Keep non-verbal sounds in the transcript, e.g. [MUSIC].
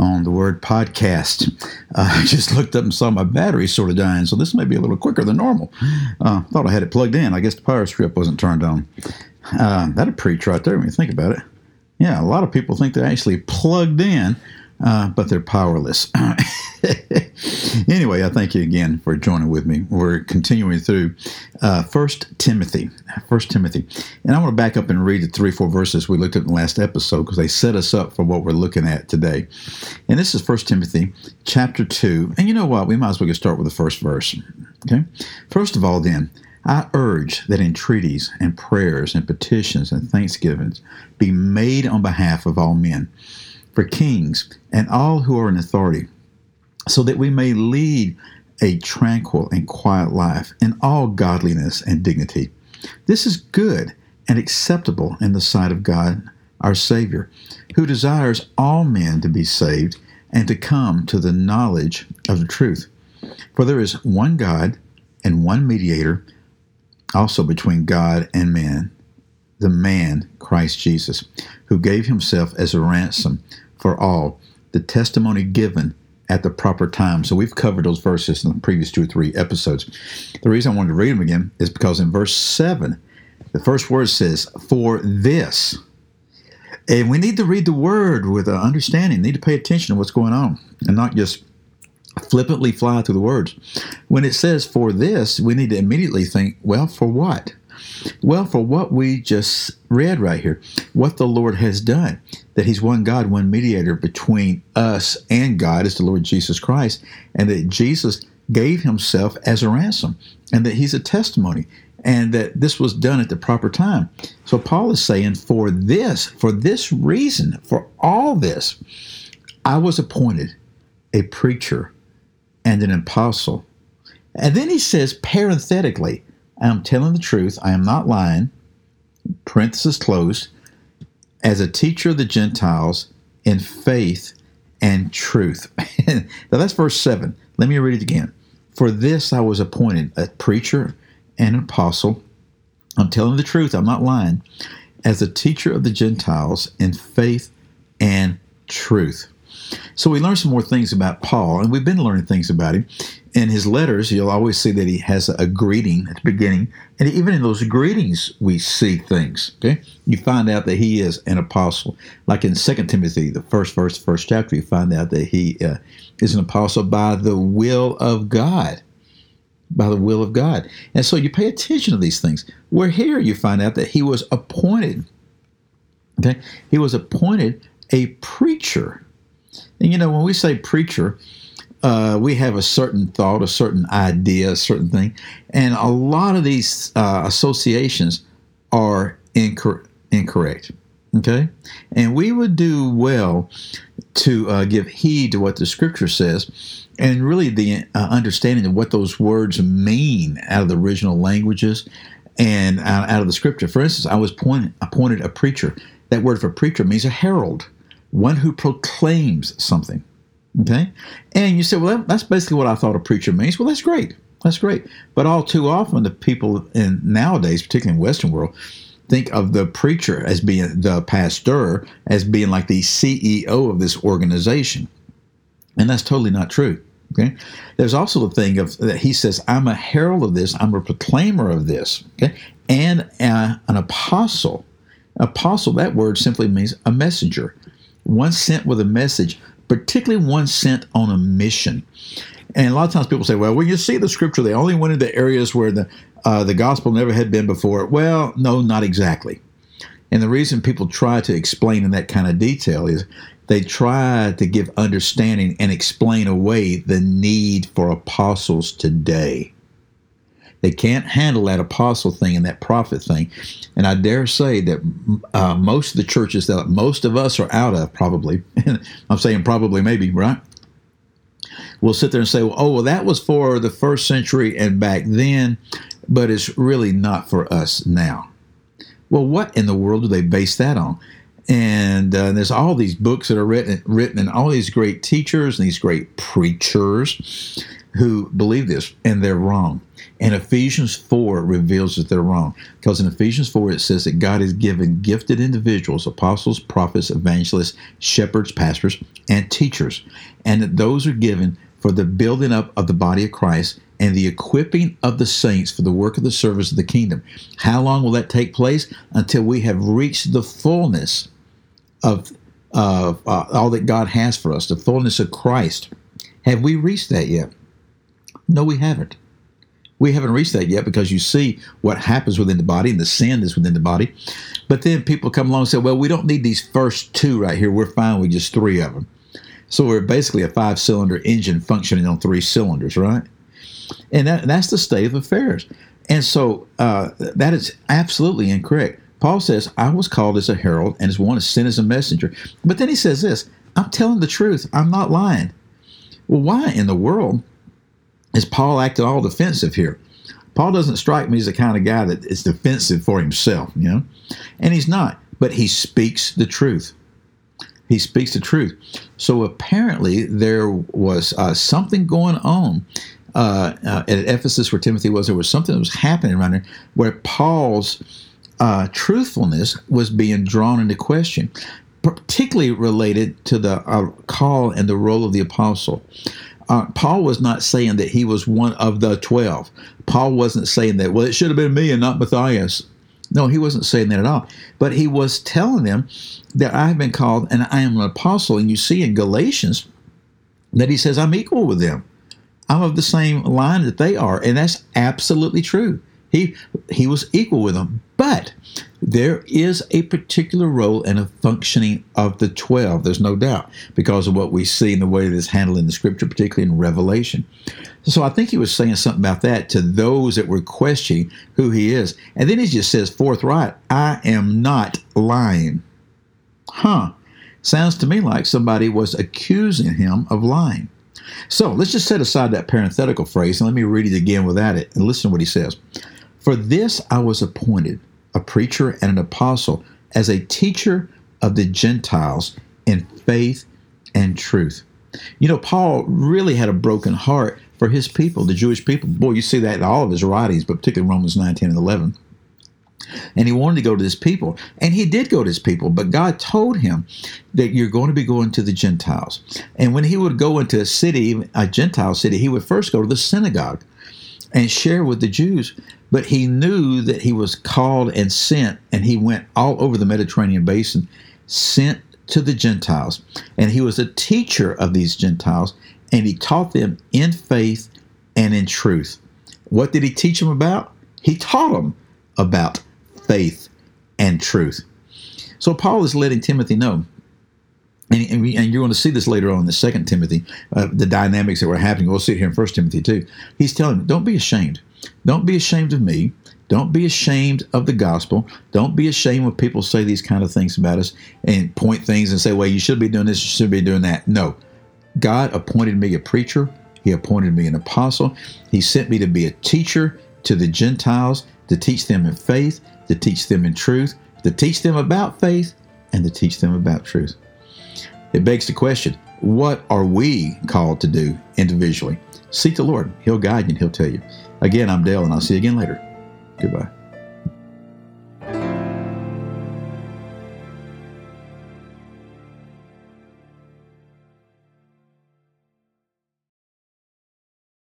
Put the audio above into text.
on the Word Podcast. Uh, [LAUGHS] I just looked up and saw my battery sort of dying, so this may be a little quicker than normal. Uh, thought I had it plugged in. I guess the power strip wasn't turned on. Uh, that'd preach right there when you think about it. Yeah, a lot of people think they're actually plugged in uh, but they're powerless. [LAUGHS] anyway, I thank you again for joining with me. We're continuing through uh, First Timothy, First Timothy, and I want to back up and read the three, four verses we looked at in the last episode because they set us up for what we're looking at today. And this is First Timothy, chapter two. And you know what? We might as well get start with the first verse. Okay. First of all, then. I urge that entreaties and prayers and petitions and thanksgivings be made on behalf of all men for kings and all who are in authority, so that we may lead a tranquil and quiet life in all godliness and dignity. This is good and acceptable in the sight of God, our Savior, who desires all men to be saved and to come to the knowledge of the truth. For there is one God and one mediator also between God and man, the man Christ Jesus, who gave himself as a ransom for all, the testimony given at the proper time. So we've covered those verses in the previous two or three episodes. The reason I wanted to read them again is because in verse 7, the first word says, For this. And we need to read the word with understanding, we need to pay attention to what's going on and not just flippantly fly through the words. When it says for this, we need to immediately think, well, for what? Well, for what we just read right here, what the Lord has done, that He's one God, one mediator between us and God, is the Lord Jesus Christ, and that Jesus gave Himself as a ransom, and that He's a testimony, and that this was done at the proper time. So Paul is saying, for this, for this reason, for all this, I was appointed a preacher and an apostle. And then he says, parenthetically, I am telling the truth. I am not lying. Parenthesis closed. As a teacher of the Gentiles in faith and truth. [LAUGHS] now that's verse 7. Let me read it again. For this I was appointed a preacher and an apostle. I'm telling the truth. I'm not lying. As a teacher of the Gentiles in faith and truth. So we learned some more things about Paul, and we've been learning things about him. In his letters, you'll always see that he has a greeting at the beginning, and even in those greetings, we see things. Okay, you find out that he is an apostle, like in Second Timothy, the first verse, first chapter. You find out that he uh, is an apostle by the will of God by the will of God. And so you pay attention to these things. Where here you find out that he was appointed. Okay? He was appointed a preacher. And you know, when we say preacher, uh, we have a certain thought, a certain idea, a certain thing, and a lot of these uh, associations are incor- incorrect. Okay, and we would do well to uh, give heed to what the Scripture says, and really the uh, understanding of what those words mean out of the original languages and out, of the Scripture. For instance, I was appointed a preacher. That word for preacher means a herald one who proclaims something. Okay? And you say, well, that's basically what I thought a preacher means. Well, that's great. That's great. But all too often, the people in nowadays, particularly in Western world, think of the preacher as being the pastor, as being like the CEO of this organization. And that's totally not true. Okay. There's also the thing of that he says, I'm a herald of this, I'm a proclaimer of this, okay, and a, an apostle. Apostle, that word simply means a messenger one sent with a message, particularly one sent on a mission. And a lot of times people say, well, when you see the scripture, they only went into areas where the, uh, the gospel never had been before. Well, no, not exactly. And the reason people try to explain in that kind of detail is they try to give understanding and explain away the need for apostles today. They can't handle that apostle thing and that prophet thing. And I dare say that uh, most of the churches that most of us are out of, probably, [LAUGHS] I'm saying probably, maybe, right? We'll sit there and say, well, oh, well, that was for the first century and back then. but it's really not for us now. Well, what in the world do they base that on? And uh, there's all these books that are written, written, and all these great teachers and these great preachers who believe this, and they're wrong. And Ephesians 4 reveals that they're wrong. Because in Ephesians 4, it says that God has given gifted individuals, apostles, prophets, evangelists, shepherds, pastors, and teachers. And that those are given for the building up of the body of Christ and the equipping of the saints for the work of the service of the kingdom. How long will that take place? Until we have reached the fullness of uh, uh, all that God has for us, the fullness of Christ. Have we reached that yet? No, we haven't. We haven't reached that yet because you see what happens within the body and the sin that's within the body. But then people come along and say, well, we don't need these first two right here. We're fine with just three of them. So we're basically a five cylinder engine functioning on three cylinders, right? And that, that's the state of affairs. And so uh, that is absolutely incorrect. Paul says, I was called as a herald and as one is sent as a messenger. But then he says this I'm telling the truth, I'm not lying. Well, why in the world is Paul acting all defensive here? Paul doesn't strike me as the kind of guy that is defensive for himself, you know? And he's not, but he speaks the truth. He speaks the truth. So apparently there was uh, something going on uh, uh, at Ephesus where Timothy was. There was something that was happening around there where Paul's uh, truthfulness was being drawn into question, particularly related to the uh, call and the role of the apostle uh, Paul was not saying that he was one of the 12. Paul wasn't saying that, well, it should have been me and not Matthias. No, he wasn't saying that at all. But he was telling them that I have been called and I am an apostle. And you see in Galatians that he says, I'm equal with them. I'm of the same line that they are. And that's absolutely true. He he was equal with them. But there is a particular role and a functioning of the 12, there's no doubt, because of what we see in the way that it's handled in the scripture, particularly in Revelation. So I think he was saying something about that to those that were questioning who he is. And then he just says forthright, I am not lying. Huh. Sounds to me like somebody was accusing him of lying. So let's just set aside that parenthetical phrase and let me read it again without it and listen to what he says. For this I was appointed a preacher and an apostle, as a teacher of the Gentiles in faith and truth. You know, Paul really had a broken heart for his people, the Jewish people. Boy, you see that in all of his writings, but particularly Romans 9, 10, and 11. And he wanted to go to his people. And he did go to his people, but God told him that you're going to be going to the Gentiles. And when he would go into a city, a Gentile city, he would first go to the synagogue and share with the Jews but he knew that he was called and sent, and he went all over the Mediterranean basin, sent to the Gentiles. And he was a teacher of these Gentiles, and he taught them in faith and in truth. What did he teach them about? He taught them about faith and truth. So Paul is letting Timothy know and, and, we, and, you're going to see this later on in the second Timothy, uh, the dynamics that were happening. We'll see it here in First Timothy too. He's telling them, don't be ashamed. Don't be ashamed of me. Don't be ashamed of the gospel. Don't be ashamed when people say these kind of things about us and point things and say, well, you should be doing this, you should be doing that. No. God appointed me a preacher. He appointed me an apostle. He sent me to be a teacher to the Gentiles, to teach them in faith, to teach them in truth, to teach them about faith, and to teach them about truth. It begs the question what are we called to do individually? Seek the Lord. He'll guide you and He'll tell you. Again, I'm Dale, and I'll see you again later. Goodbye.